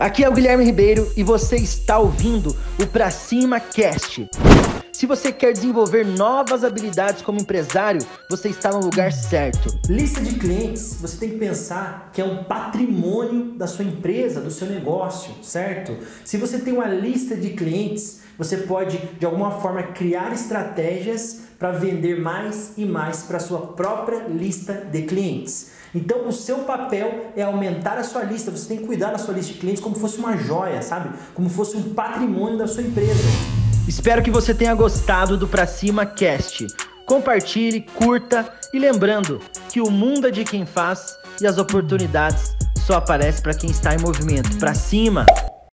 Aqui é o Guilherme Ribeiro e você está ouvindo o Pra Cima Cast. Se você quer desenvolver novas habilidades como empresário, você está no lugar certo. Lista de clientes, você tem que pensar que é um patrimônio da sua empresa, do seu negócio, certo? Se você tem uma lista de clientes, você pode de alguma forma criar estratégias para vender mais e mais para sua própria lista de clientes. Então, o seu papel é aumentar a sua lista. Você tem que cuidar da sua lista de clientes como fosse uma joia, sabe? Como fosse um patrimônio da sua empresa. Espero que você tenha gostado do Pra Cima Cast. Compartilhe, curta e lembrando que o mundo é de quem faz e as oportunidades só aparecem para quem está em movimento. Pra cima!